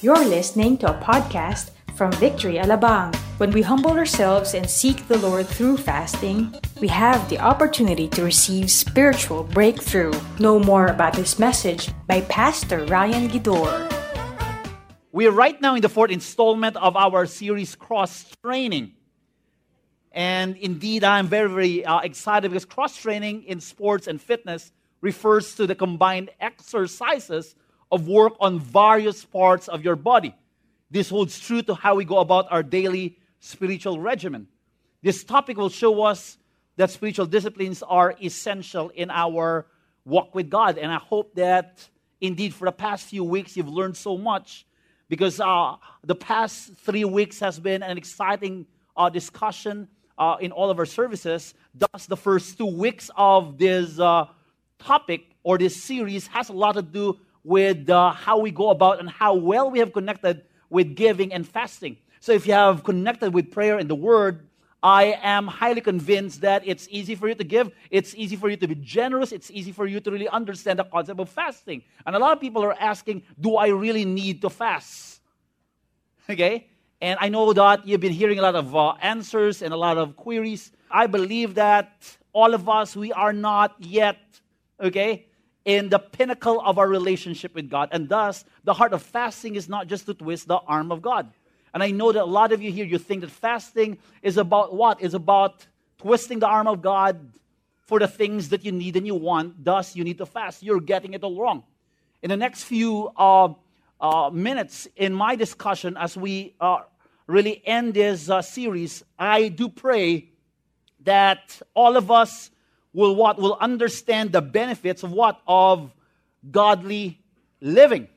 You're listening to a podcast from Victory Alabang. When we humble ourselves and seek the Lord through fasting, we have the opportunity to receive spiritual breakthrough. Know more about this message by Pastor Ryan Gidor. We are right now in the fourth installment of our series Cross Training. And indeed, I'm very, very uh, excited because cross training in sports and fitness refers to the combined exercises of work on various parts of your body. This holds true to how we go about our daily spiritual regimen. This topic will show us that spiritual disciplines are essential in our walk with God. And I hope that indeed for the past few weeks you've learned so much because uh, the past three weeks has been an exciting uh, discussion uh, in all of our services. Thus, the first two weeks of this uh, topic or this series has a lot to do with uh, how we go about and how well we have connected with giving and fasting. So, if you have connected with prayer and the Word, I am highly convinced that it's easy for you to give. It's easy for you to be generous. It's easy for you to really understand the concept of fasting. And a lot of people are asking, do I really need to fast? Okay? And I know that you've been hearing a lot of uh, answers and a lot of queries. I believe that all of us, we are not yet, okay, in the pinnacle of our relationship with God. And thus, the heart of fasting is not just to twist the arm of God. And I know that a lot of you here, you think that fasting is about what? Is about twisting the arm of God for the things that you need and you want. Thus, you need to fast. You're getting it all wrong. In the next few uh, uh, minutes in my discussion as we uh, really end this uh, series, I do pray that all of us will what will understand the benefits of what of godly living.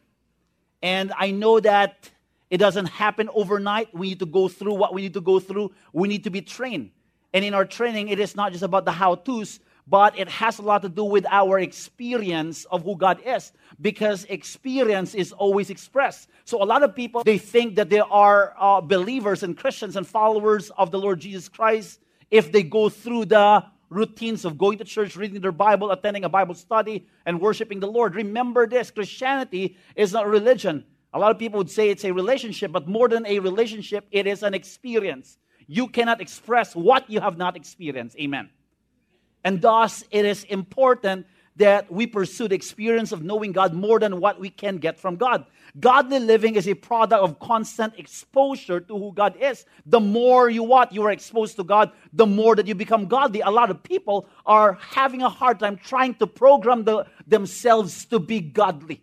And I know that it doesn't happen overnight. We need to go through what we need to go through. We need to be trained. And in our training, it is not just about the how to's, but it has a lot to do with our experience of who God is because experience is always expressed. So a lot of people they think that they are uh, believers and Christians and followers of the Lord Jesus Christ if they go through the routines of going to church, reading their Bible, attending a Bible study, and worshiping the Lord. Remember this Christianity is not a religion. A lot of people would say it's a relationship, but more than a relationship, it is an experience. You cannot express what you have not experienced. Amen. And thus, it is important that we pursue the experience of knowing God more than what we can get from God. Godly living is a product of constant exposure to who God is. The more you what you are exposed to God, the more that you become godly. A lot of people are having a hard time trying to program the, themselves to be godly.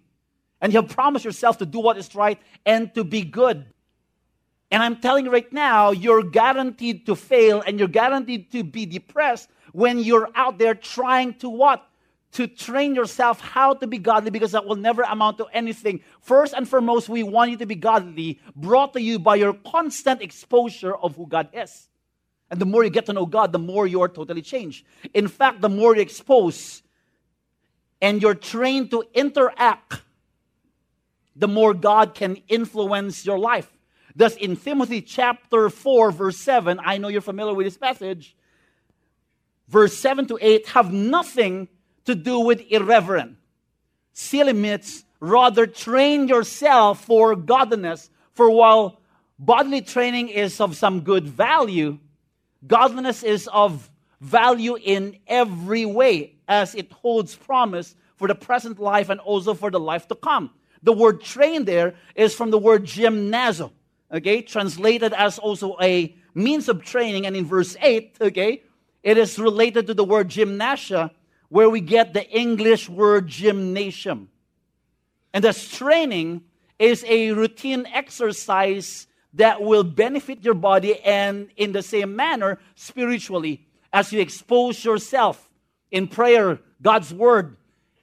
And you have promised yourself to do what is right and to be good. And I'm telling you right now, you're guaranteed to fail and you're guaranteed to be depressed when you're out there trying to what? To train yourself how to be godly because that will never amount to anything. First and foremost, we want you to be godly, brought to you by your constant exposure of who God is. And the more you get to know God, the more you're totally changed. In fact, the more you expose and you're trained to interact, the more God can influence your life. Thus, in Timothy chapter 4, verse 7, I know you're familiar with this passage verse 7 to 8 have nothing to do with irreverent, silly myths. Rather, train yourself for godliness. For while bodily training is of some good value, godliness is of value in every way, as it holds promise for the present life and also for the life to come. The word train there is from the word gymnazo, okay, translated as also a means of training. And in verse 8, okay, it is related to the word gymnasia, where we get the English word gymnasium. And thus, training is a routine exercise that will benefit your body and, in the same manner, spiritually, as you expose yourself in prayer, God's word,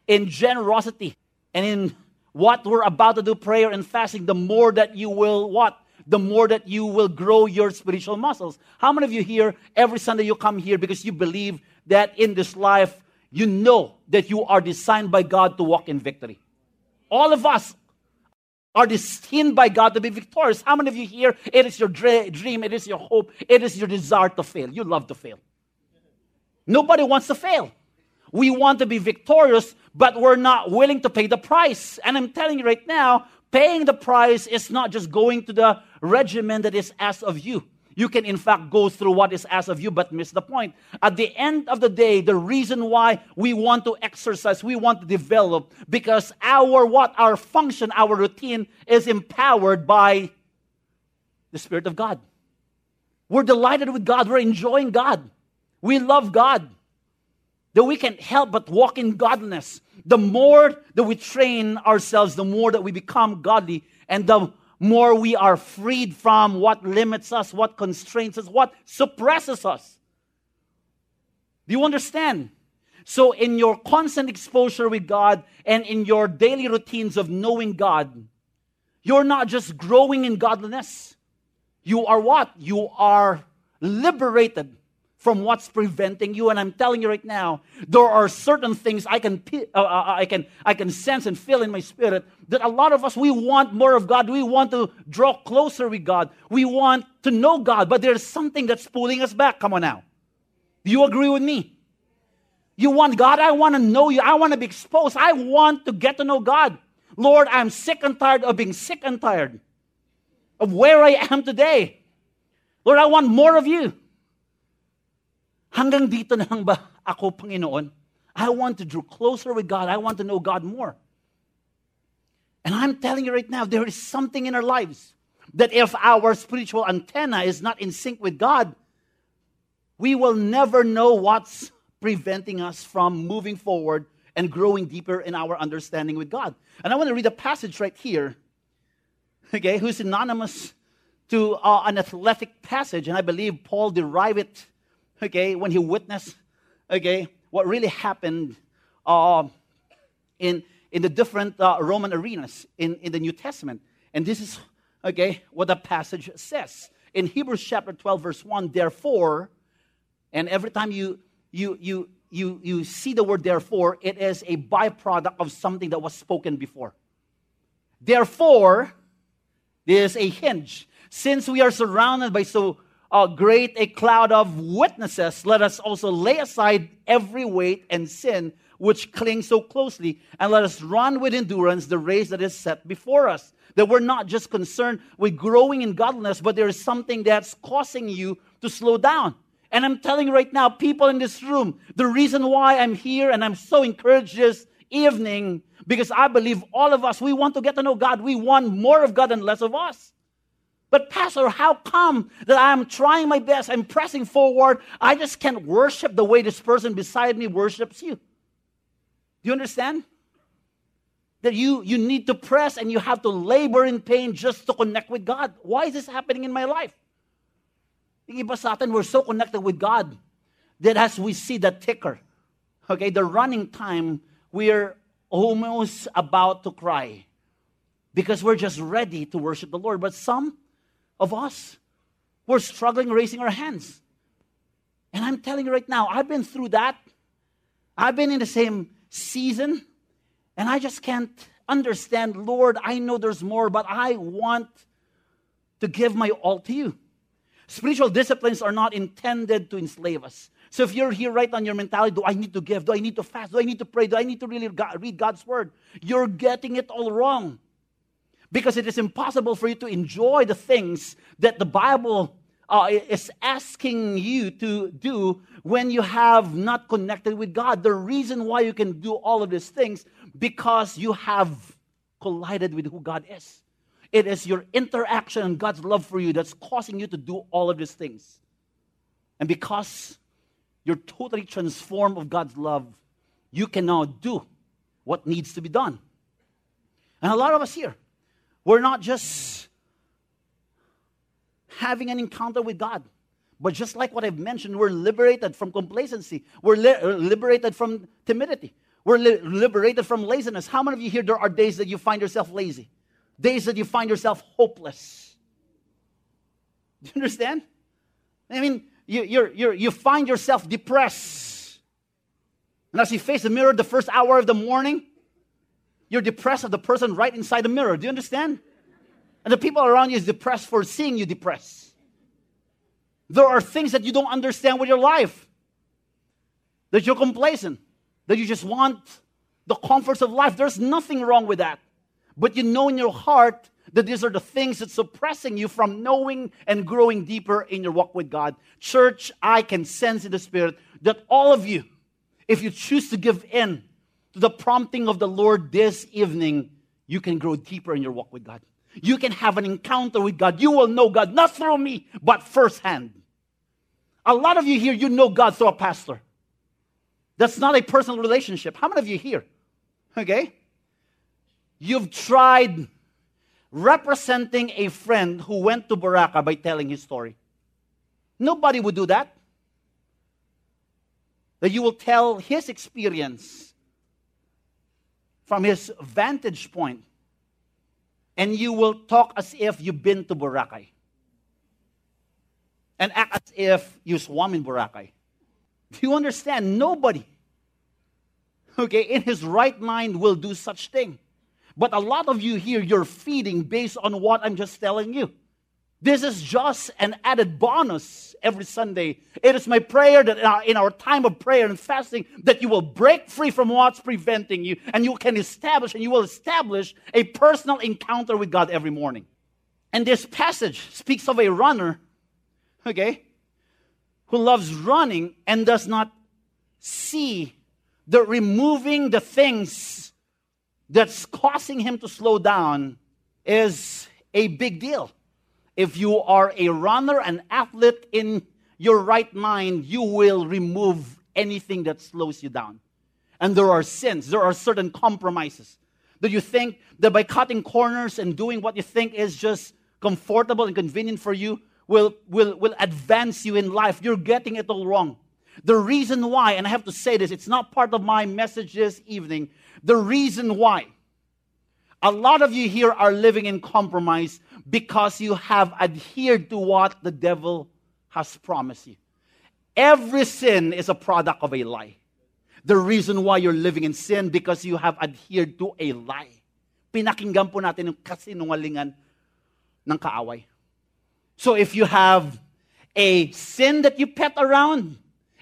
in generosity, and in what we're about to do, prayer and fasting, the more that you will what? the more that you will grow your spiritual muscles. How many of you here, every Sunday you come here because you believe that in this life, you know that you are designed by God to walk in victory? All of us are destined by God to be victorious. How many of you here, it is your dream, it is your hope, it is your desire to fail? You love to fail. Nobody wants to fail. We want to be victorious, but we're not willing to pay the price. And I'm telling you right now, Paying the price is not just going to the regimen that is asked of you. You can, in fact, go through what is asked of you, but miss the point. At the end of the day, the reason why we want to exercise, we want to develop, because our what? Our function, our routine is empowered by the Spirit of God. We're delighted with God. We're enjoying God. We love God. That we can help but walk in godliness. The more that we train ourselves, the more that we become godly, and the more we are freed from what limits us, what constrains us, what suppresses us. Do you understand? So, in your constant exposure with God and in your daily routines of knowing God, you're not just growing in godliness. You are what? You are liberated from what's preventing you. And I'm telling you right now, there are certain things I can, uh, uh, I can, I can sense and feel in my spirit that a lot of us, we want more of God. We want to draw closer with God. We want to know God, but there's something that's pulling us back. Come on now. Do you agree with me? You want God? I want to know you. I want to be exposed. I want to get to know God. Lord, I'm sick and tired of being sick and tired of where I am today. Lord, I want more of you. Hanggang dito na lang ba ako, Panginoon? I want to draw closer with God. I want to know God more. And I'm telling you right now, there is something in our lives that if our spiritual antenna is not in sync with God, we will never know what's preventing us from moving forward and growing deeper in our understanding with God. And I want to read a passage right here, okay, who's synonymous to uh, an athletic passage, and I believe Paul derived it okay, when he witnessed, okay, what really happened uh, in, in the different uh, Roman arenas in, in the New Testament. And this is, okay, what the passage says. In Hebrews chapter 12, verse 1, therefore, and every time you, you, you, you, you see the word therefore, it is a byproduct of something that was spoken before. Therefore, there's a hinge. Since we are surrounded by so uh, great a cloud of witnesses, let us also lay aside every weight and sin which clings so closely, and let us run with endurance the race that is set before us. That we're not just concerned with growing in godliness, but there is something that's causing you to slow down. And I'm telling you right now, people in this room, the reason why I'm here and I'm so encouraged this evening, because I believe all of us, we want to get to know God. We want more of God and less of us. But, Pastor, how come that I'm trying my best? I'm pressing forward. I just can't worship the way this person beside me worships you. Do you understand? That you, you need to press and you have to labor in pain just to connect with God. Why is this happening in my life? we're so connected with God that as we see the ticker, okay, the running time, we're almost about to cry because we're just ready to worship the Lord. But some, of us. We're struggling raising our hands. And I'm telling you right now, I've been through that. I've been in the same season, and I just can't understand, Lord, I know there's more, but I want to give my all to you. Spiritual disciplines are not intended to enslave us. So if you're here right on your mentality, do I need to give? Do I need to fast? Do I need to pray? Do I need to really read God's word? You're getting it all wrong because it is impossible for you to enjoy the things that the Bible uh, is asking you to do when you have not connected with God. The reason why you can do all of these things because you have collided with who God is. It is your interaction and God's love for you that's causing you to do all of these things. And because you're totally transformed of God's love, you can now do what needs to be done. And a lot of us here, we're not just having an encounter with God, but just like what I've mentioned, we're liberated from complacency, we're li- uh, liberated from timidity, we're li- liberated from laziness. How many of you here there are days that you find yourself lazy? Days that you find yourself hopeless. Do you understand? I mean, you, you're, you're, you find yourself depressed. And as you face the mirror the first hour of the morning, you're depressed of the person right inside the mirror. Do you understand? And the people around you is depressed for seeing you depressed. There are things that you don't understand with your life. That you're complacent. That you just want the comforts of life. There's nothing wrong with that. but you know in your heart that these are the things that's suppressing you from knowing and growing deeper in your walk with God. Church, I can sense in the Spirit that all of you, if you choose to give in to the prompting of the Lord this evening, you can grow deeper in your walk with God. You can have an encounter with God. You will know God, not through me, but firsthand. A lot of you here, you know God through a pastor. That's not a personal relationship. How many of you here? Okay? You've tried representing a friend who went to Boracay by telling his story. Nobody would do that. That you will tell his experience from his vantage point, and you will talk as if you've been to Boracay and act as if you swam in Boracay. Do you understand? Nobody, okay, in his right mind will do such thing. But a lot of you here, you're feeding based on what I'm just telling you. This is just an added bonus every Sunday. It is my prayer that uh, in our time of prayer and fasting that you will break free from what's preventing you and you can establish and you will establish a personal encounter with God every morning. And this passage speaks of a runner, okay, who loves running and does not see the removing the things that's causing him to slow down is a big deal. If you are a runner, an athlete in your right mind, you will remove anything that slows you down. And there are sins, there are certain compromises that you think that by cutting corners and doing what you think is just comfortable and convenient for you will, will, will advance you in life. You're getting it all wrong. The reason why, and I have to say this, it's not part of my message this evening. The reason why a lot of you here are living in compromise because you have adhered to what the devil has promised you. Every sin is a product of a lie. The reason why you're living in sin because you have adhered to a lie. Pinakinggan po natin yung kasinungalingan ng kaaway. So if you have a sin that you pet around,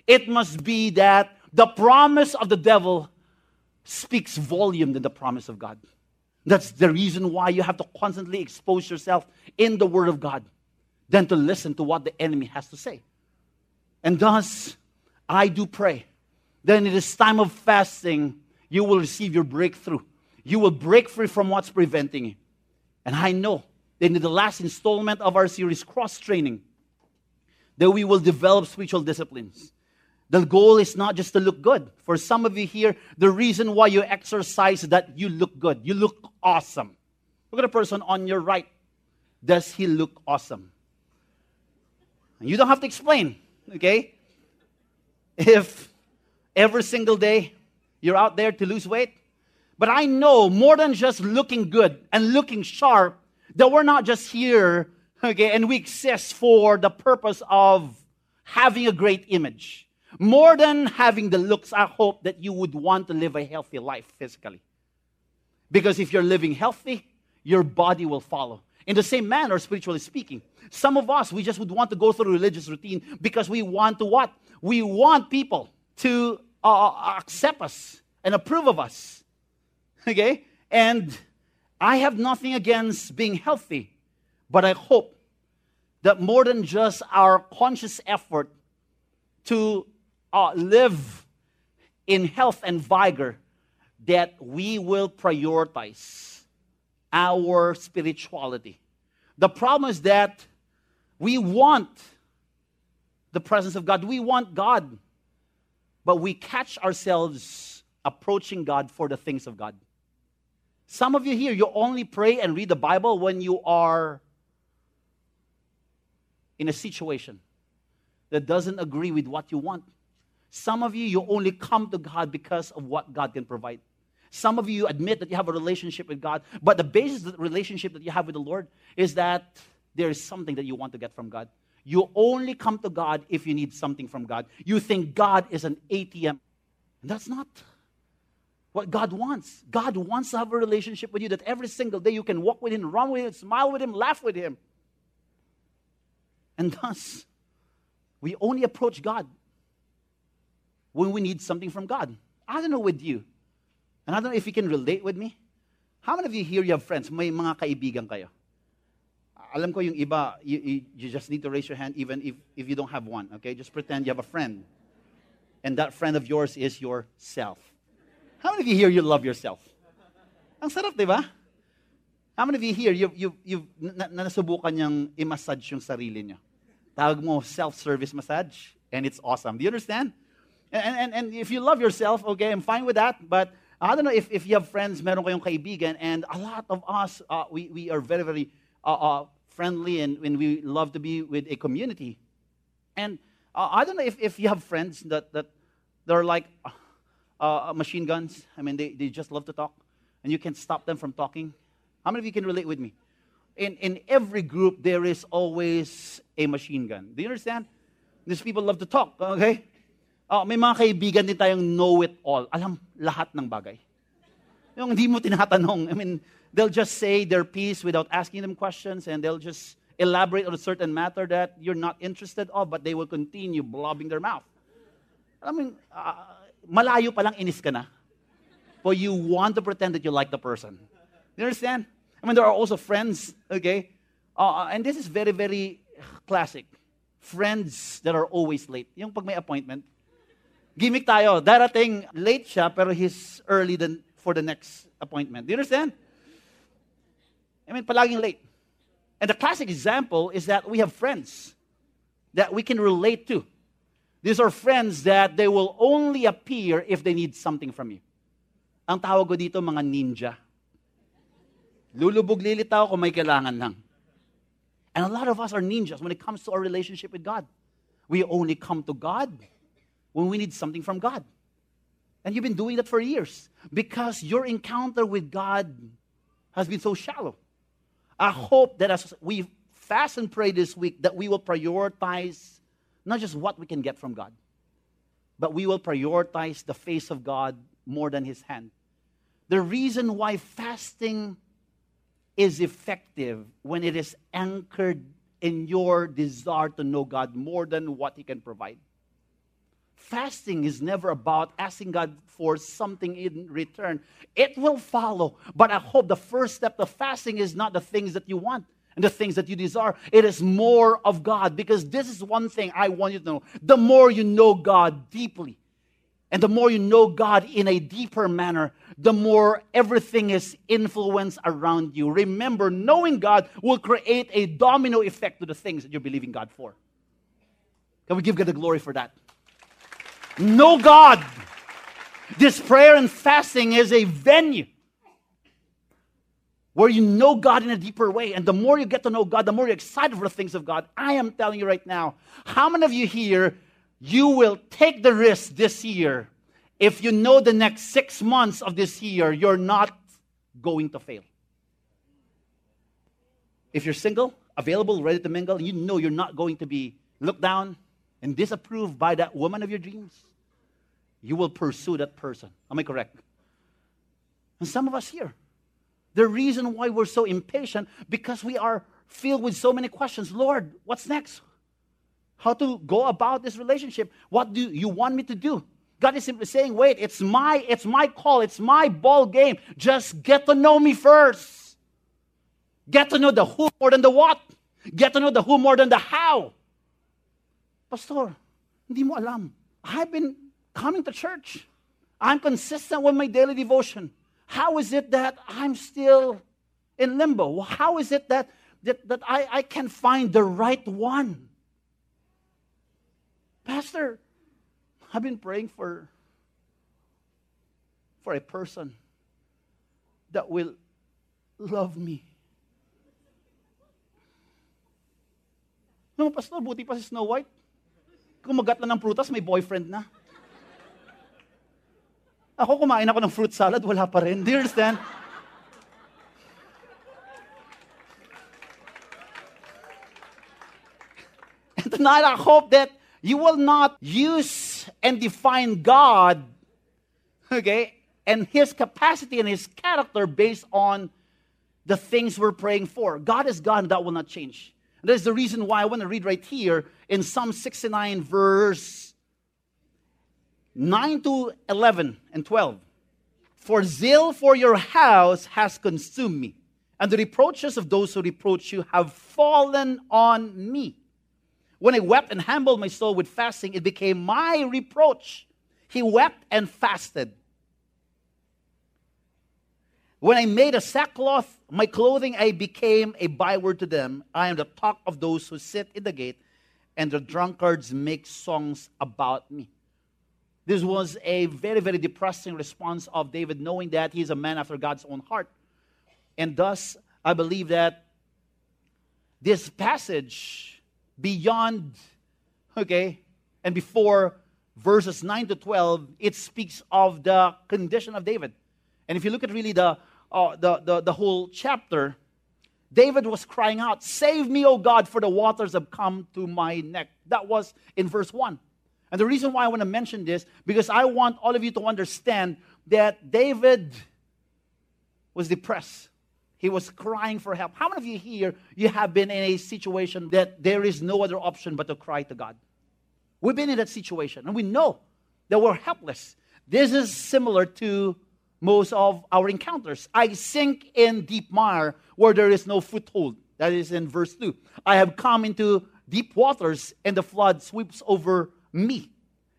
it must be that the promise of the devil speaks volume than the promise of God. That's the reason why you have to constantly expose yourself in the Word of God than to listen to what the enemy has to say. And thus, I do pray that in this time of fasting, you will receive your breakthrough. You will break free from what's preventing you. And I know that in the last installment of our series, Cross Training, that we will develop spiritual disciplines the goal is not just to look good. For some of you here, the reason why you exercise that you look good. You look awesome. Look at the person on your right. Does he look awesome? You don't have to explain, okay? If every single day you're out there to lose weight, but I know more than just looking good and looking sharp, that we're not just here, okay, and we exist for the purpose of having a great image. More than having the looks, I hope that you would want to live a healthy life physically. Because if you're living healthy, your body will follow. In the same manner, spiritually speaking, some of us, we just would want to go through religious routine because we want to what? We want people to uh, uh accept us and approve of us. Okay? And I have nothing against being healthy, but I hope that more than just our conscious effort to uh, live in health and vigor, that we will prioritize our spirituality. The problem is that we want the presence of God, we want God, but we catch ourselves approaching God for the things of God. Some of you here, you only pray and read the Bible when you are in a situation that doesn't agree with what you want. Some of you, you only come to God because of what God can provide. Some of you admit that you have a relationship with God, but the basis of the relationship that you have with the Lord is that there is something that you want to get from God. You only come to God if you need something from God. You think God is an ATM. And that's not what God wants. God wants to have a relationship with you that every single day you can walk with Him, run with Him, smile with Him, laugh with Him. And thus, we only approach God when we need something from God. I don't know with you, and I don't know if you can relate with me. How many of you here you have friends? May mga kaibigan kayo? Alam ko yung iba, you, you, you just need to raise your hand even if, if you don't have one, okay? Just pretend you have a friend. And that friend of yours is yourself. How many of you here you love yourself? Ang sarap, di ba? How many of you here, you, you, you've na, na nasubukan niyang i-massage yung sarili niyo? Tawag mo self-service massage. And it's awesome. Do you understand? And, and, and if you love yourself, okay, I'm fine with that. But I don't know if, if you have friends, meron kayong kaibigan, and a lot of us, uh, we, we are very, very uh, uh, friendly and, and we love to be with a community. And uh, I don't know if, if you have friends that, that they're like uh, uh, machine guns. I mean, they, they just love to talk, and you can't stop them from talking. How many of you can relate with me? In, in every group, there is always a machine gun. Do you understand? These people love to talk, okay? Uh, may mga kaibigan din tayong know-it-all. Alam lahat ng bagay. Yung hindi mo tinatanong. I mean, they'll just say their piece without asking them questions and they'll just elaborate on a certain matter that you're not interested of, but they will continue blobbing their mouth. I mean, uh, malayo pa lang inis ka na. But you want to pretend that you like the person. You understand? I mean, there are also friends, okay? Uh, and this is very, very classic. Friends that are always late. Yung pag may appointment, gimmick tayo. Darating late siya, pero he's early than for the next appointment. Do you understand? I mean, palaging late. And the classic example is that we have friends that we can relate to. These are friends that they will only appear if they need something from you. Ang tawag ko dito, mga ninja. Lulubog lilitaw kung may kailangan lang. And a lot of us are ninjas when it comes to our relationship with God. We only come to God when we need something from God. And you've been doing that for years because your encounter with God has been so shallow. I hope that as we fast and pray this week, that we will prioritize not just what we can get from God, but we will prioritize the face of God more than His hand. The reason why fasting is effective when it is anchored in your desire to know God more than what He can provide. Fasting is never about asking God for something in return. It will follow. But I hope the first step of fasting is not the things that you want and the things that you desire. It is more of God because this is one thing I want you to know. The more you know God deeply, and the more you know God in a deeper manner, the more everything is influenced around you. Remember, knowing God will create a domino effect to the things that you're believing God for. Can we give God the glory for that? Know God. This prayer and fasting is a venue where you know God in a deeper way. And the more you get to know God, the more you're excited for the things of God. I am telling you right now, how many of you here, you will take the risk this year if you know the next six months of this year, you're not going to fail? If you're single, available, ready to mingle, you know you're not going to be looked down and disapproved by that woman of your dreams, you will pursue that person. Am I correct? And some of us here, the reason why we're so impatient because we are filled with so many questions. Lord, what's next? How to go about this relationship? What do you want me to do? God is simply saying, wait, it's my, it's my call, it's my ball game. Just get to know me first. Get to know the who more than the what. Get to know the who more than the how. Pastor, hindi mo alam. I've been coming to church. I'm consistent with my daily devotion. How is it that I'm still in limbo? How is it that, that, that I, I can find the right one? Pastor, I've been praying for, for a person that will love me. No, pastor, buti pa si Snow White. Kumagat na ng prutas, may boyfriend na. Ako kumain ako ng fruit salad, wala pa rin. Do you understand? And tonight I hope that you will not use and define God, okay, and His capacity and His character based on the things we're praying for. God is God, and that will not change. And that's the reason why I want to read right here in Psalm 69, verse 9 to 11 and 12. For zeal for your house has consumed me, and the reproaches of those who reproach you have fallen on me. When I wept and humbled my soul with fasting, it became my reproach. He wept and fasted. When I made a sackcloth my clothing, I became a byword to them. I am the talk of those who sit in the gate, and the drunkards make songs about me. This was a very, very depressing response of David, knowing that he is a man after God's own heart. And thus, I believe that this passage, beyond, okay, and before verses 9 to 12, it speaks of the condition of David. And if you look at really the uh, the, the, the whole chapter, David was crying out, Save me, O God, for the waters have come to my neck. That was in verse 1. And the reason why I want to mention this, because I want all of you to understand that David was depressed. He was crying for help. How many of you here, you have been in a situation that there is no other option but to cry to God? We've been in that situation, and we know that we're helpless. This is similar to most of our encounters. I sink in deep mire where there is no foothold. That is in verse 2. I have come into deep waters, and the flood sweeps over me.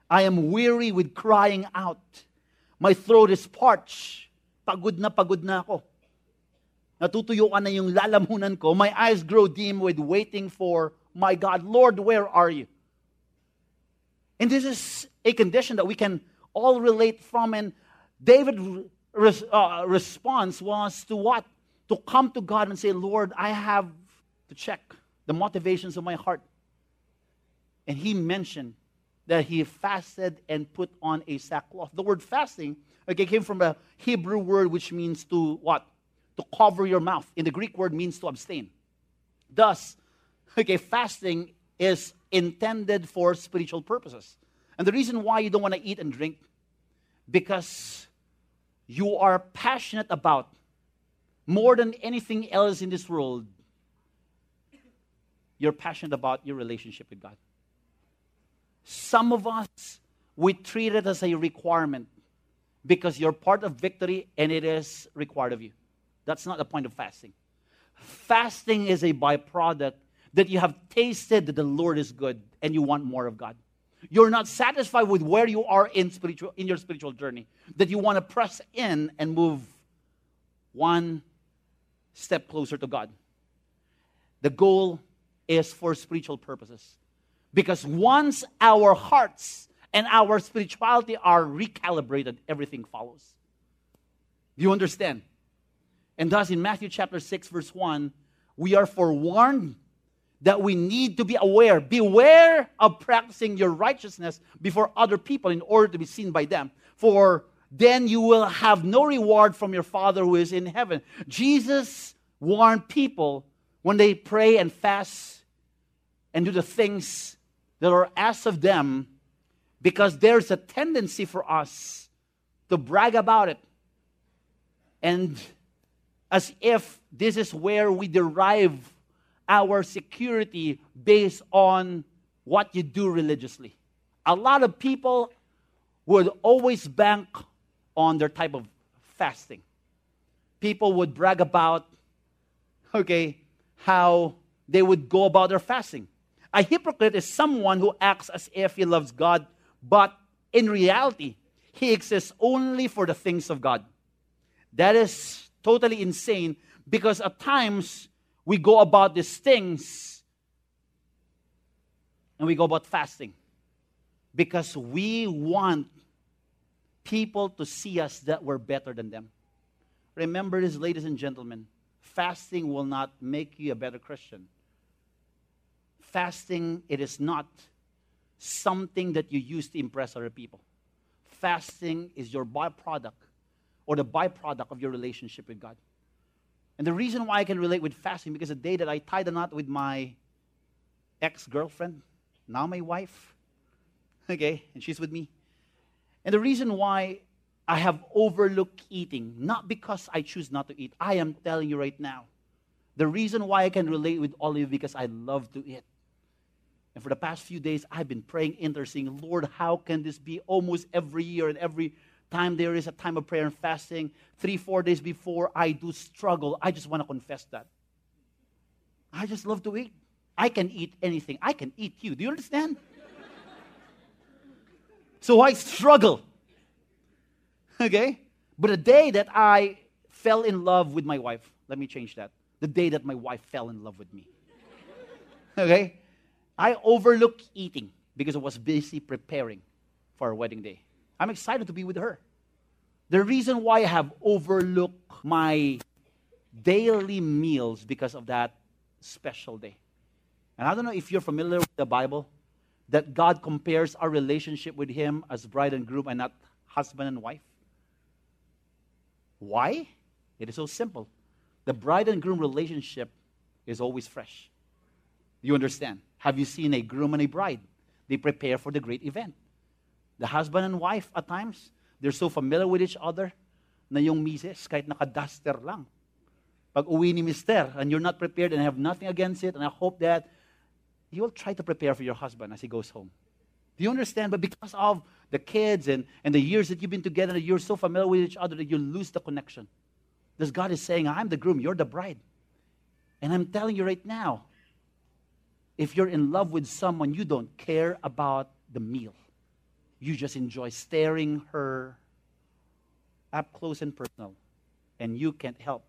I am weary with crying out. My throat is parched. Pagod na pagod na ako. Natutuyuan na yung lalamunan ko. My eyes grow dim with waiting for my God. Lord, where are you? And this is a condition that we can all relate from. And David res, uh, response was to what? To come to God and say, Lord, I have to check the motivations of my heart. And he mentioned that he fasted and put on a sackcloth. The word fasting okay, came from a Hebrew word which means to what? To cover your mouth. In the Greek word means to abstain. Thus, okay, fasting is intended for spiritual purposes. And the reason why you don't want to eat and drink, because you are passionate about more than anything else in this world, you're passionate about your relationship with God. Some of us, we treat it as a requirement because you're part of victory and it is required of you. That's not the point of fasting. Fasting is a byproduct that you have tasted that the Lord is good and you want more of God. You're not satisfied with where you are in, spiritual, in your spiritual journey, that you want to press in and move one step closer to God. The goal is for spiritual purposes. Because once our hearts and our spirituality are recalibrated, everything follows. Do you understand? And thus, in Matthew chapter 6, verse 1, we are forewarned that we need to be aware. Beware of practicing your righteousness before other people in order to be seen by them. For then you will have no reward from your Father who is in heaven. Jesus warned people when they pray and fast and do the things that are asked of them because there's a tendency for us to brag about it. And as if this is where we derive our security based on what you do religiously. A lot of people would always bank on their type of fasting. People would brag about, okay, how they would go about their fasting. A hypocrite is someone who acts as if he loves God, but in reality, he exists only for the things of God. That is totally insane because at times we go about these things and we go about fasting because we want people to see us that we're better than them. Remember this, ladies and gentlemen fasting will not make you a better Christian. Fasting, it is not something that you use to impress other people. Fasting is your byproduct or the byproduct of your relationship with God. And the reason why I can relate with fasting, because the day that I tied the knot with my ex girlfriend, now my wife, okay, and she's with me. And the reason why I have overlooked eating, not because I choose not to eat, I am telling you right now. The reason why I can relate with all of you because I love to eat. And for the past few days, I've been praying, interceding, Lord, how can this be almost every year and every time there is a time of prayer and fasting, three, four days before, I do struggle. I just want to confess that. I just love to eat. I can eat anything. I can eat you. Do you understand? so I struggle. Okay? But the day that I fell in love with my wife, let me change that. The day that my wife fell in love with me. Okay? I overlooked eating because I was busy preparing for our wedding day. I'm excited to be with her. The reason why I have overlooked my daily meals because of that special day. And I don't know if you're familiar with the Bible, that God compares our relationship with Him as bride and groom and not husband and wife. Why? It is so simple. The bride and groom relationship is always fresh. You understand? Have you seen a groom and a bride? They prepare for the great event. The husband and wife, at times, they're so familiar with each other na yung misis, kahit naka-duster lang. Pag uwi ni mister and you're not prepared and have nothing against it, and I hope that you will try to prepare for your husband as he goes home. Do you understand? But because of the kids and, and the years that you've been together, you're so familiar with each other that you lose the connection. Because God is saying, I'm the groom, you're the bride. And I'm telling you right now, if you're in love with someone, you don't care about the meal. You just enjoy staring her up close and personal. And you can't help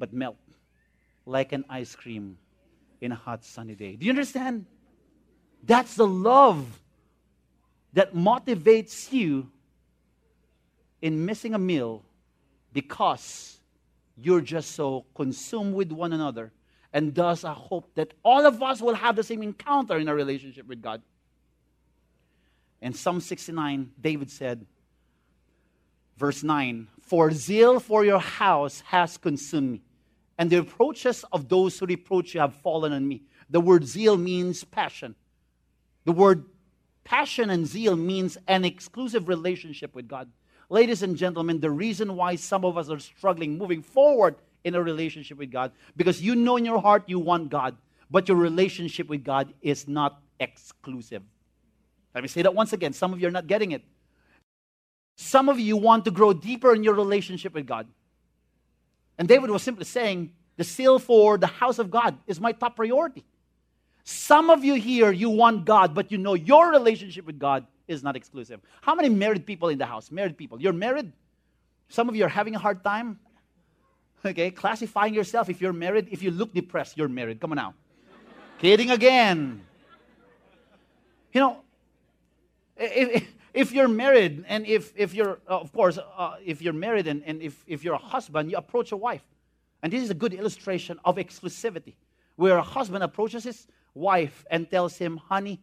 but melt like an ice cream in a hot sunny day. Do you understand? That's the love that motivates you in missing a meal because you're just so consumed with one another. And thus, I hope that all of us will have the same encounter in our relationship with God. In Psalm 69, David said, verse 9, For zeal for your house has consumed me and the reproaches of those who reproach you have fallen on me. The word zeal means passion. The word passion and zeal means an exclusive relationship with God. Ladies and gentlemen, the reason why some of us are struggling moving forward in a relationship with God, because you know in your heart you want God, but your relationship with God is not exclusive. Let me say that once again. Some of you are not getting it. Some of you want to grow deeper in your relationship with God. And David was simply saying, the seal for the house of God is my top priority. Some of you here, you want God, but you know your relationship with God is not exclusive. How many married people in the house? Married people. You're married? Some of you are having a hard time. Okay, classifying yourself if you're married. If you look depressed, you're married. Come on now. Kidding again. You know, if, if you're married and if, if you're, uh, of course, uh, if you're married and, and if, if you're a husband, you approach a wife. And this is a good illustration of exclusivity, where a husband approaches his wife and tells him, honey,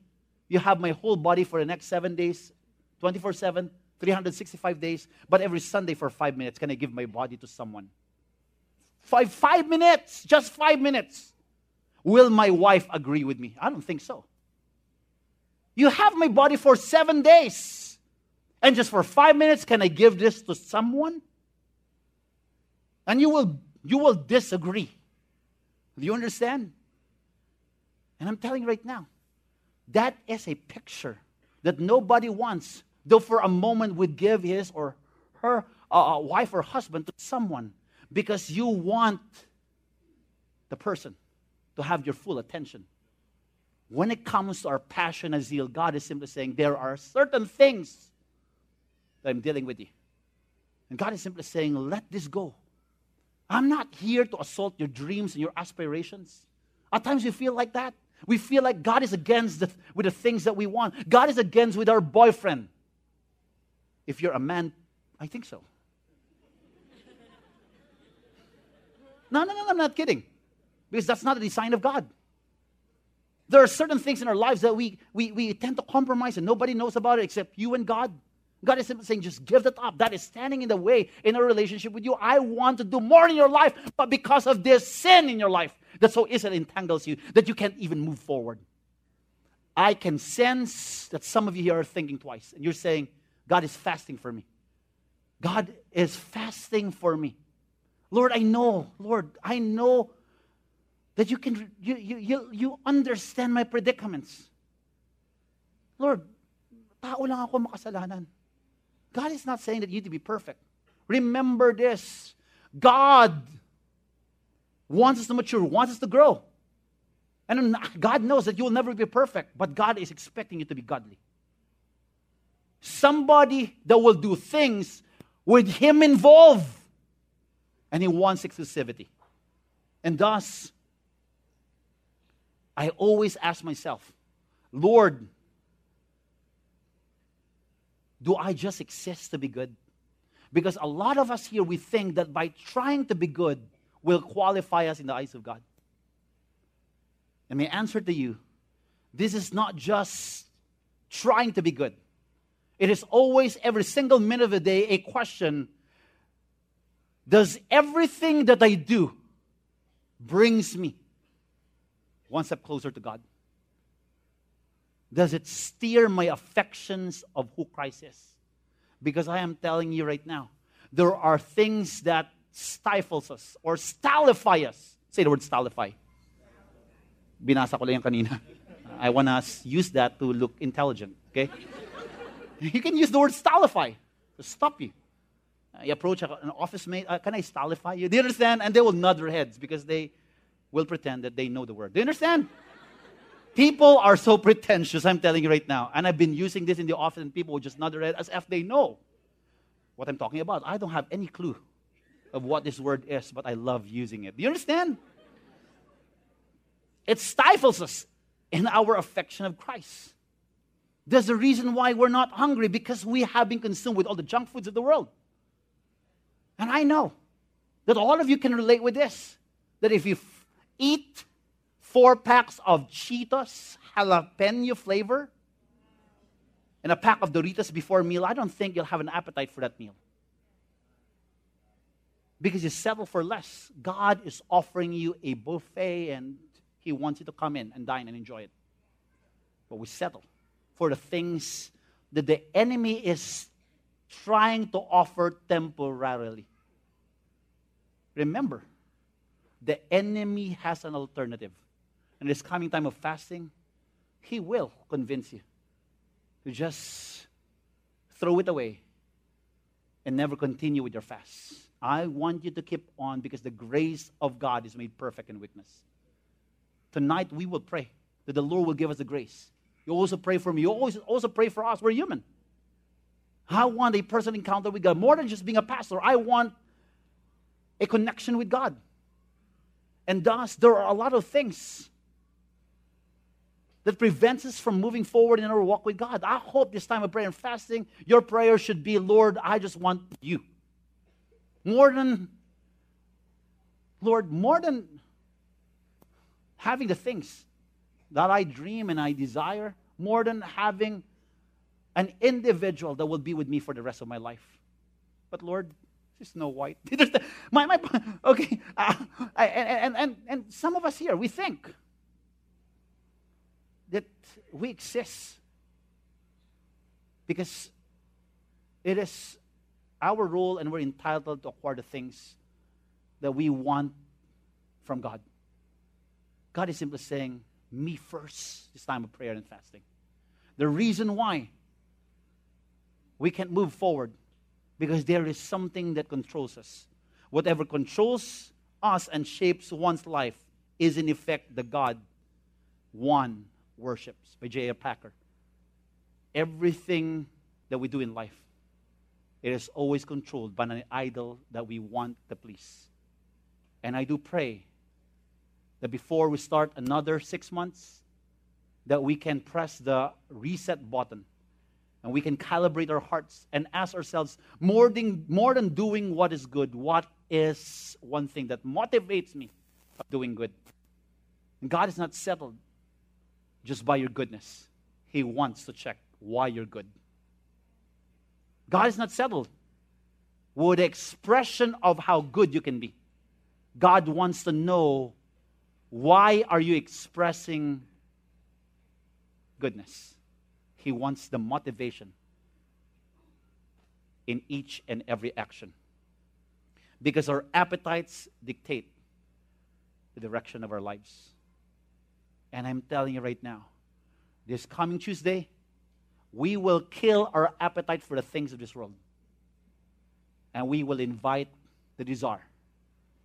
you have my whole body for the next seven days, 24 7, 365 days, but every Sunday for five minutes, can I give my body to someone? Five, five minutes, just five minutes. Will my wife agree with me? I don't think so. You have my body for seven days. And just for five minutes, can I give this to someone? And you will, you will disagree. Do you understand? And I'm telling you right now, that is a picture that nobody wants, though for a moment would give his or her uh, uh wife or husband to someone because you want the person to have your full attention. When it comes to our passion and zeal, God is simply saying there are certain things that I'm dealing with you. And God is simply saying, let this go. I'm not here to assault your dreams and your aspirations. At times we feel like that. We feel like God is against the, with the things that we want. God is against with our boyfriend. If you're a man, I think so. No, no, no, I'm not kidding. Because that's not the design of God. There are certain things in our lives that we, we, we tend to compromise and nobody knows about it except you and God. God is simply saying, just give that up. That is standing in the way in a relationship with you. I want to do more in your life, but because of this sin in your life that so easily entangles you that you can't even move forward. I can sense that some of you here are thinking twice, and you're saying, God is fasting for me. God is fasting for me. Lord, I know, Lord, I know that you can you you you, you understand my predicaments. Lord, tao lang ako makasalanan. God is not saying that you need to be perfect. Remember this God wants us to mature, wants us to grow. And God knows that you will never be perfect, but God is expecting you to be godly. Somebody that will do things with Him involved. And He wants exclusivity. And thus, I always ask myself, Lord, do I just exist to be good? Because a lot of us here, we think that by trying to be good will qualify us in the eyes of God. And my answer to you this is not just trying to be good, it is always, every single minute of the day, a question Does everything that I do brings me one step closer to God? Does it steer my affections of who Christ is? Because I am telling you right now, there are things that stifles us or stylify us. Say the word stylify. Binasa ko lang kanina. I want to use that to look intelligent, okay? you can use the word stylify to stop you. You approach an office mate, uh, can I stylify you? Do you understand? And they will nod their heads because they will pretend that they know the word. Do you understand? People are so pretentious, I'm telling you right now. And I've been using this in the office, and people will just nod their head as if they know what I'm talking about. I don't have any clue of what this word is, but I love using it. Do you understand? It stifles us in our affection of Christ. There's a reason why we're not hungry because we have been consumed with all the junk foods of the world. And I know that all of you can relate with this that if you eat four packs of Cheetos jalapeno flavor and a pack of Doritos before a meal, I don't think you'll have an appetite for that meal. Because you settle for less. God is offering you a buffet and He wants you to come in and dine and enjoy it. But we settle for the things that the enemy is trying to offer temporarily. Remember, the enemy has an alternative in this coming time of fasting, He will convince you to just throw it away and never continue with your fast. I want you to keep on because the grace of God is made perfect in weakness. Tonight we will pray that the Lord will give us the grace. You also pray for me. You always also pray for us. We're human. I want a personal encounter with God more than just being a pastor. I want a connection with God. And thus, there are a lot of things that prevents us from moving forward in our walk with God. I hope this time of prayer and fasting, your prayer should be, Lord, I just want you. More than, Lord, more than having the things that I dream and I desire, more than having an individual that will be with me for the rest of my life. But Lord, Snow White. my, my, okay, uh, and, and, and some of us here, we think that we exist because it is our role and we're entitled to acquire the things that we want from God. God is simply saying, Me first, this time of prayer and fasting. The reason why we can't move forward because there is something that controls us. Whatever controls us and shapes one's life is, in effect, the God one worships by J.I. Packer. Everything that we do in life, it is always controlled by an idol that we want to please. And I do pray that before we start another six months, that we can press the reset button and we can calibrate our hearts and ask ourselves more than, more than doing what is good, what is one thing that motivates me of doing good? And God is not settled just by your goodness. He wants to check why you're good. God is not settled with the expression of how good you can be. God wants to know why are you expressing goodness? He wants the motivation in each and every action. Because our appetites dictate the direction of our lives. And I'm telling you right now, this coming Tuesday, we will kill our appetite for the things of this world. and we will invite the desire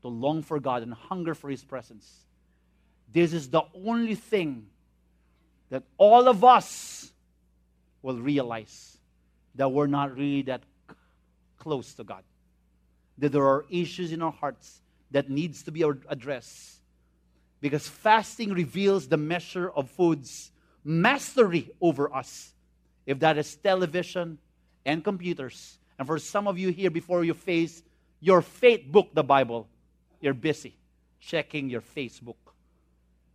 to long for God and hunger for His presence. This is the only thing that all of us will realize that we're not really that close to God. That there are issues in our hearts that needs to be addressed. Because fasting reveals the measure of food's mastery over us. If that is television and computers, and for some of you here before you face your faith book, the Bible, you're busy checking your Facebook.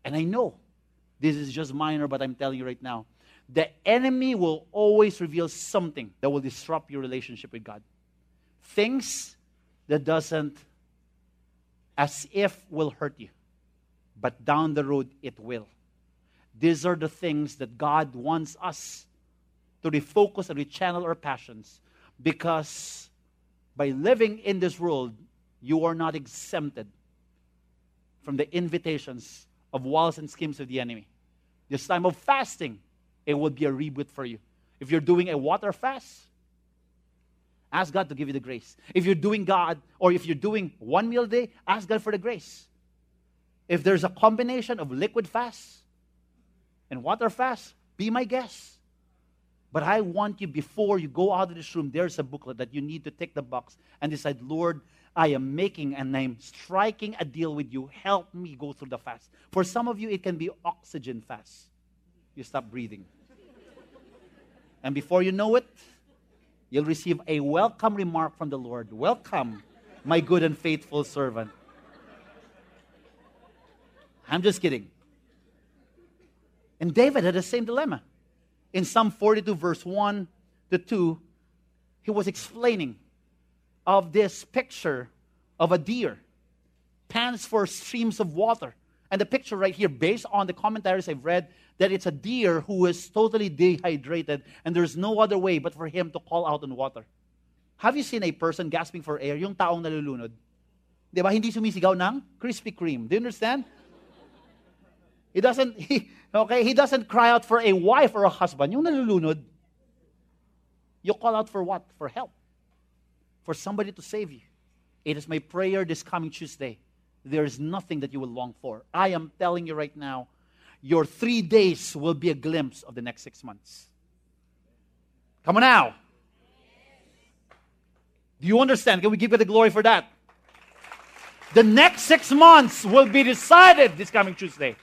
And I know this is just minor, but I'm telling you right now the enemy will always reveal something that will disrupt your relationship with God. Things that doesn't as if will hurt you, but down the road it will. These are the things that God wants us to refocus and rechannel our passions because by living in this world, you are not exempted from the invitations of walls and schemes of the enemy. This time of fasting, it would be a reboot for you. If you're doing a water fast, ask God to give you the grace. If you're doing God, or if you're doing one meal a day, ask God for the grace. If there's a combination of liquid fast and water fast, be my guest. But I want you, before you go out of this room, there's a booklet that you need to take the box and decide, Lord, I am making and I'm striking a deal with you. Help me go through the fast. For some of you, it can be oxygen fast. You stop breathing. And before you know it, you'll receive a welcome remark from the Lord. Welcome, my good and faithful servant. I'm just kidding. And David had the same dilemma in Psalm 42, verse 1 to 2, he was explaining of this picture of a deer, pants for streams of water. And the picture right here, based on the commentaries I've read, that it's a deer who is totally dehydrated and there's no other way but for him to call out on water. Have you seen a person gasping for air? Yung taong nalulunod. Di ba? Hindi sumisigaw ng Krispy Kreme. Do you understand? He doesn't, he, okay, he doesn't cry out for a wife or a husband. Yung nalulunod, you call out for what? For help. For somebody to save you. It is my prayer this coming Tuesday. There is nothing that you will long for. I am telling you right now, your three days will be a glimpse of the next six months. Come on now. Do you understand? Can we give God the glory for that? The next six months will be decided this coming Tuesday.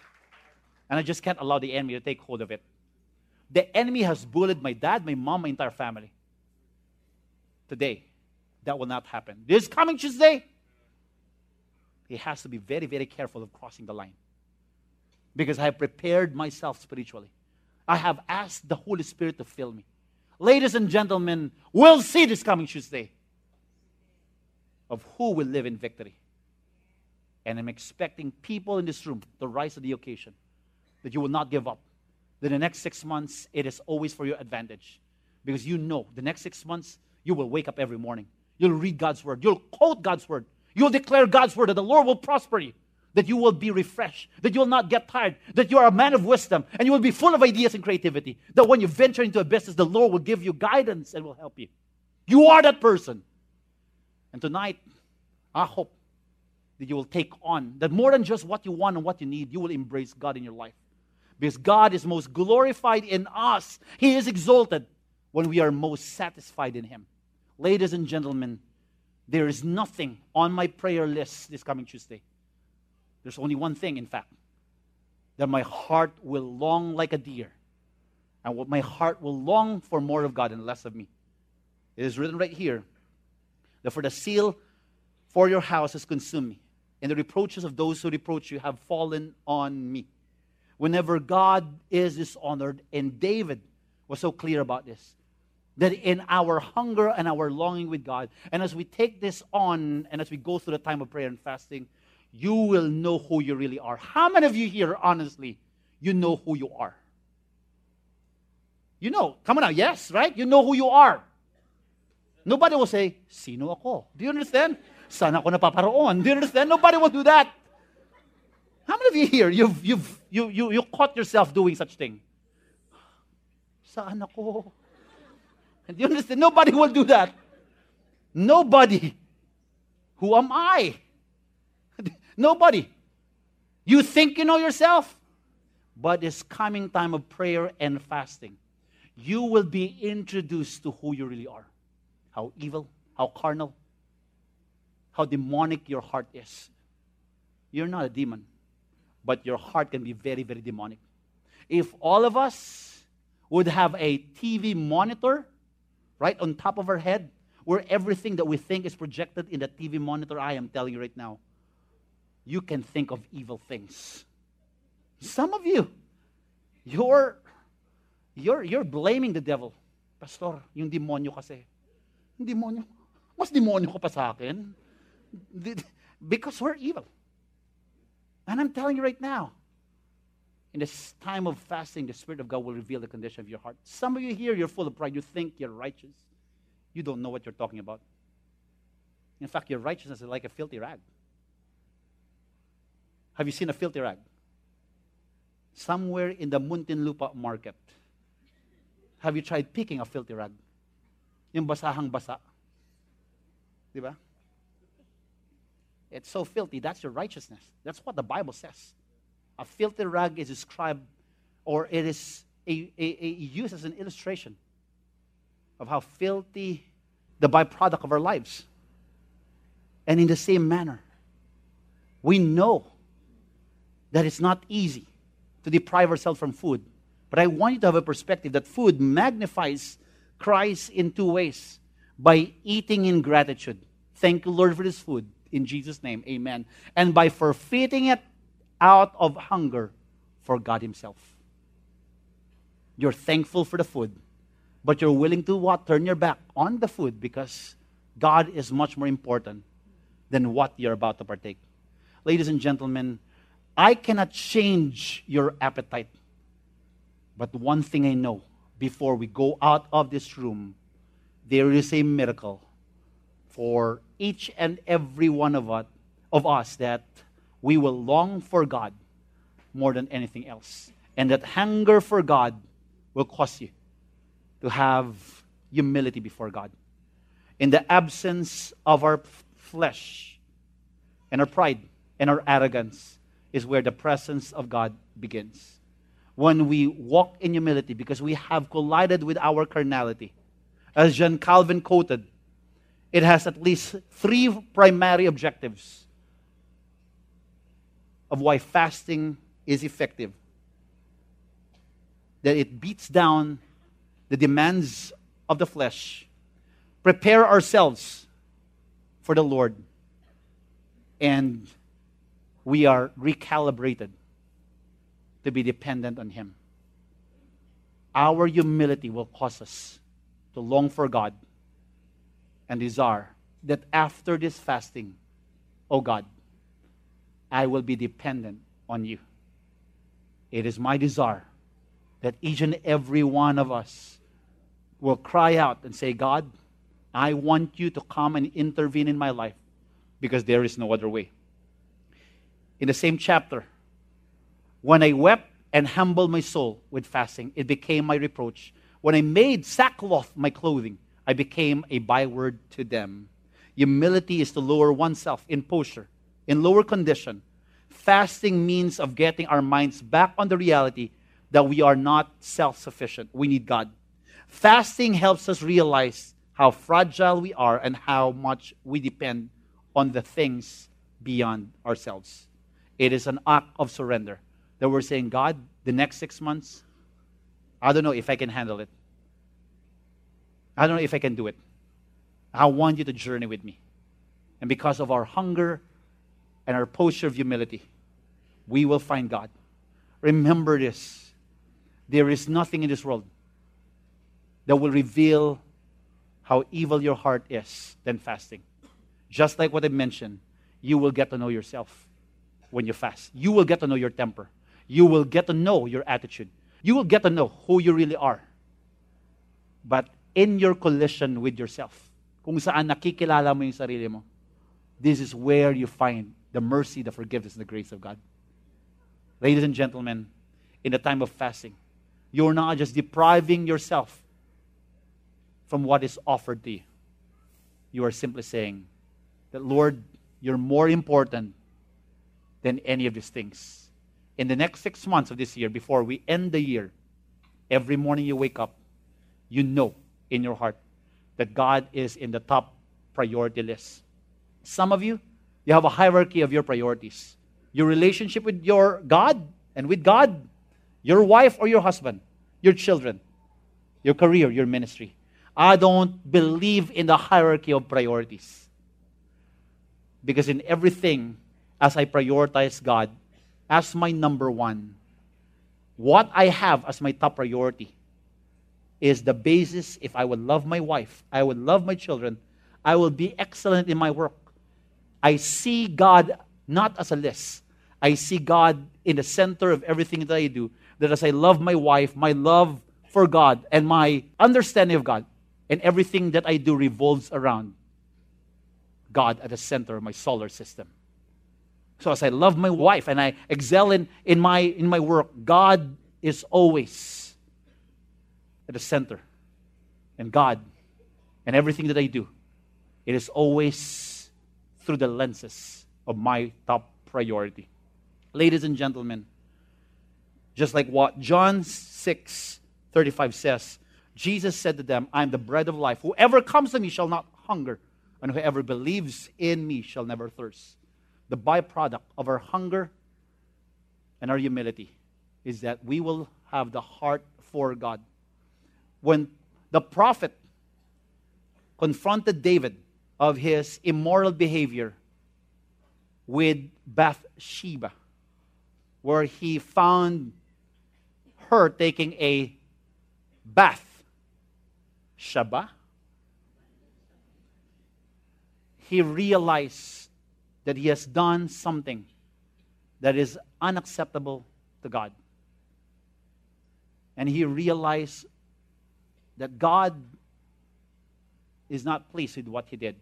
And I just can't allow the enemy to take hold of it. The enemy has bullied my dad, my mom, my entire family. Today, that will not happen. This coming Tuesday, he has to be very, very careful of crossing the line. Because I have prepared myself spiritually. I have asked the Holy Spirit to fill me. Ladies and gentlemen, we'll see this coming Tuesday of who will live in victory. And I'm expecting people in this room to rise to the occasion that you will not give up. That the next six months, it is always for your advantage. Because you know the next six months, you will wake up every morning. You'll read God's word. You'll quote God's word. You'll declare God's word that the Lord will prosper you. That you will be refreshed. That you will not get tired. That you are a man of wisdom. And you will be full of ideas and creativity. That when you venture into a business, the Lord will give you guidance and will help you. You are that person. And tonight, I hope that you will take on that more than just what you want and what you need, you will embrace God in your life. Because God is most glorified in us. He is exalted when we are most satisfied in Him. Ladies and gentlemen, there is nothing on my prayer list this coming Tuesday. There's only one thing, in fact, that my heart will long like a deer, and what my heart will long for more of God and less of me. It is written right here that for the seal for your house has consumed me, and the reproaches of those who reproach you have fallen on me whenever God is dishonored. And David was so clear about this. That in our hunger and our longing with God, and as we take this on and as we go through the time of prayer and fasting, you will know who you really are. How many of you here, honestly, you know who you are? You know, come on now, yes, right? You know who you are. Nobody will say, Sino ako? Do you understand? Saan ako napaparoon? Do you understand? Nobody will do that. How many of you here, you've, you've, you, you, you caught yourself doing such thing? Saan ako? And you understand? Nobody will do that. Nobody. Who am I? Nobody. You think you know yourself, but it's coming time of prayer and fasting. You will be introduced to who you really are. How evil, how carnal, how demonic your heart is. You're not a demon, but your heart can be very, very demonic. If all of us would have a TV monitor right on top of our head, where everything that we think is projected in the TV monitor, I am telling you right now, you can think of evil things. Some of you, you're, you're, you're blaming the devil. Pastor, yung demonyo kasi. Yung demonyo. Mas demonyo ko pa sa akin. Because we're evil. And I'm telling you right now, in this time of fasting, the Spirit of God will reveal the condition of your heart. Some of you here, you're full of pride. You think you're righteous. You don't know what you're talking about. In fact, your righteousness is like a filthy rag. Have you seen a filthy rag? Somewhere in the Muntinlupa market. Have you tried picking a filthy rag? Yung basahang basa. Di? It's so filthy. That's your righteousness. That's what the Bible says. A filthy rag is described, or it is a, a, a used as an illustration of how filthy the byproduct of our lives. And in the same manner, we know that it's not easy to deprive ourselves from food. But I want you to have a perspective that food magnifies Christ in two ways by eating in gratitude. Thank you, Lord, for this food. In Jesus' name, amen. And by forfeiting it out of hunger for God Himself. You're thankful for the food, but you're willing to what? Turn your back on the food because God is much more important than what you're about to partake. Ladies and gentlemen, I cannot change your appetite. But one thing I know before we go out of this room, there is a miracle for each and every one of us, of us that we will long for God more than anything else. And that hunger for God will cause you to have humility before God. In the absence of our flesh and our pride and our arrogance is where the presence of God begins. When we walk in humility because we have collided with our carnality. As John Calvin quoted, it has at least three primary objectives of why fasting is effective. That it beats down the demands of the flesh, prepare ourselves for the Lord, and we are recalibrated to be dependent on Him. Our humility will cause us to long for God and desire that after this fasting, oh God, I will be dependent on you. It is my desire that each and every one of us will cry out and say, God, I want you to come and intervene in my life because there is no other way. In the same chapter, when I wept and humbled my soul with fasting, it became my reproach. When I made sackcloth my clothing, I became a byword to them. Humility is to lower oneself in posture, in lower condition. Fasting means of getting our minds back on the reality that we are not self sufficient. We need God. Fasting helps us realize how fragile we are and how much we depend on the things beyond ourselves. It is an act of surrender that we're saying, God, the next six months, I don't know if I can handle it. I don't know if I can do it. I want you to journey with me. And because of our hunger and our posture of humility, we will find God. Remember this there is nothing in this world that will reveal how evil your heart is than fasting. Just like what I mentioned, you will get to know yourself when you fast. You will get to know your temper. You will get to know your attitude. You will get to know who you really are. But in your collision with yourself, kung saan nakikilala mo yung sarili mo, this is where you find the mercy, the forgiveness, and the grace of God. Ladies and gentlemen, in the time of fasting, you're not just depriving yourself from what is offered to you. you are simply saying that, Lord, you're more important than any of these things. In the next six months of this year, before we end the year, every morning you wake up, you know in your heart that God is in the top priority list. Some of you, you have a hierarchy of your priorities. Your relationship with your God and with God, your wife or your husband, your children, your career, your ministry. I don't believe in the hierarchy of priorities. Because in everything, as I prioritize God as my number one, what I have as my top priority is the basis if I would love my wife, I would love my children, I will be excellent in my work. I see God not as a list. I see God in the center of everything that I do. That as I love my wife, my love for God, and my understanding of God, and everything that I do revolves around God at the center of my solar system. So as I love my wife and I excel in, in, my, in my work, God is always at the center. And God and everything that I do, it is always through the lenses of my top priority. Ladies and gentlemen, just like what John 6 35 says, Jesus said to them, I am the bread of life. Whoever comes to me shall not hunger, and whoever believes in me shall never thirst. The byproduct of our hunger and our humility is that we will have the heart for God. When the prophet confronted David of his immoral behavior with Bathsheba, where he found her taking a bath. Shabbat. He realized that he has done something that is unacceptable to God. And he realized that God is not pleased with what he did.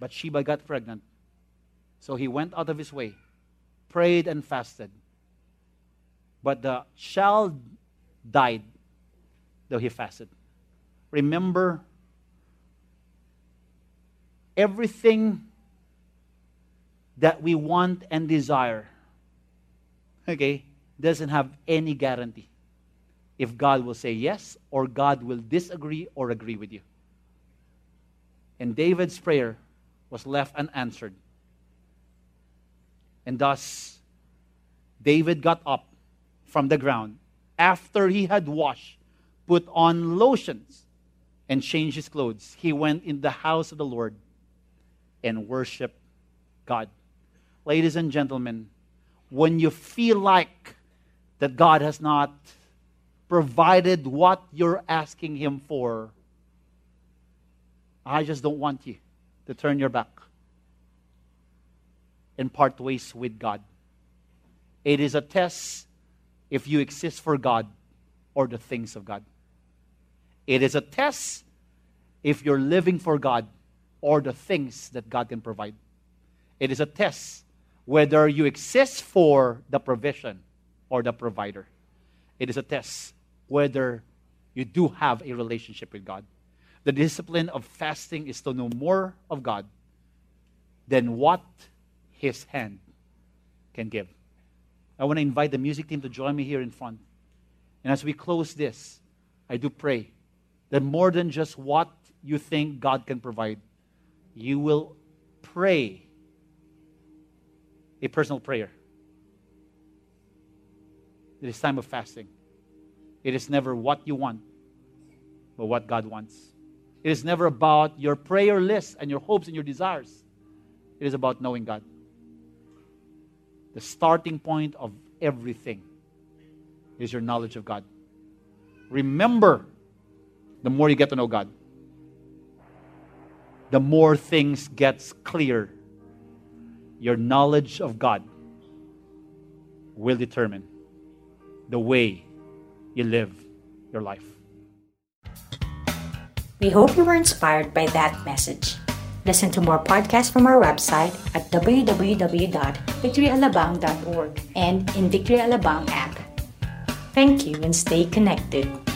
Bathsheba got pregnant. So he went out of his way, prayed and fasted. But the child died, though he fasted. Remember, everything that we want and desire, okay, doesn't have any guarantee if God will say yes or God will disagree or agree with you. And David's prayer was left unanswered. And thus, David got up from the ground after he had washed, put on lotions, and changed his clothes. He went in the house of the Lord and worshiped God. Ladies and gentlemen, when you feel like that God has not provided what you're asking Him for, I just don't want you to turn your back and part ways with God. It is a test if you exist for God or the things of God. It is a test if you're living for God or the things that God can provide. It is a test whether you exist for the provision or the provider. It is a test whether you do have a relationship with God. The discipline of fasting is to know more of God than what His hand can give. I want to invite the music team to join me here in front. And as we close this, I do pray that more than just what you think God can provide, you will pray a personal prayer. It is time of fasting. It is never what you want, but what God wants. It is never about your prayer list and your hopes and your desires. It is about knowing God the starting point of everything is your knowledge of God. Remember, the more you get to know God, the more things gets clear. Your knowledge of God will determine the way you live your life. We hope you were inspired by that message. Listen to more podcasts from our website at www.victoryalabang.org and in Victory Alabang app. Thank you and stay connected.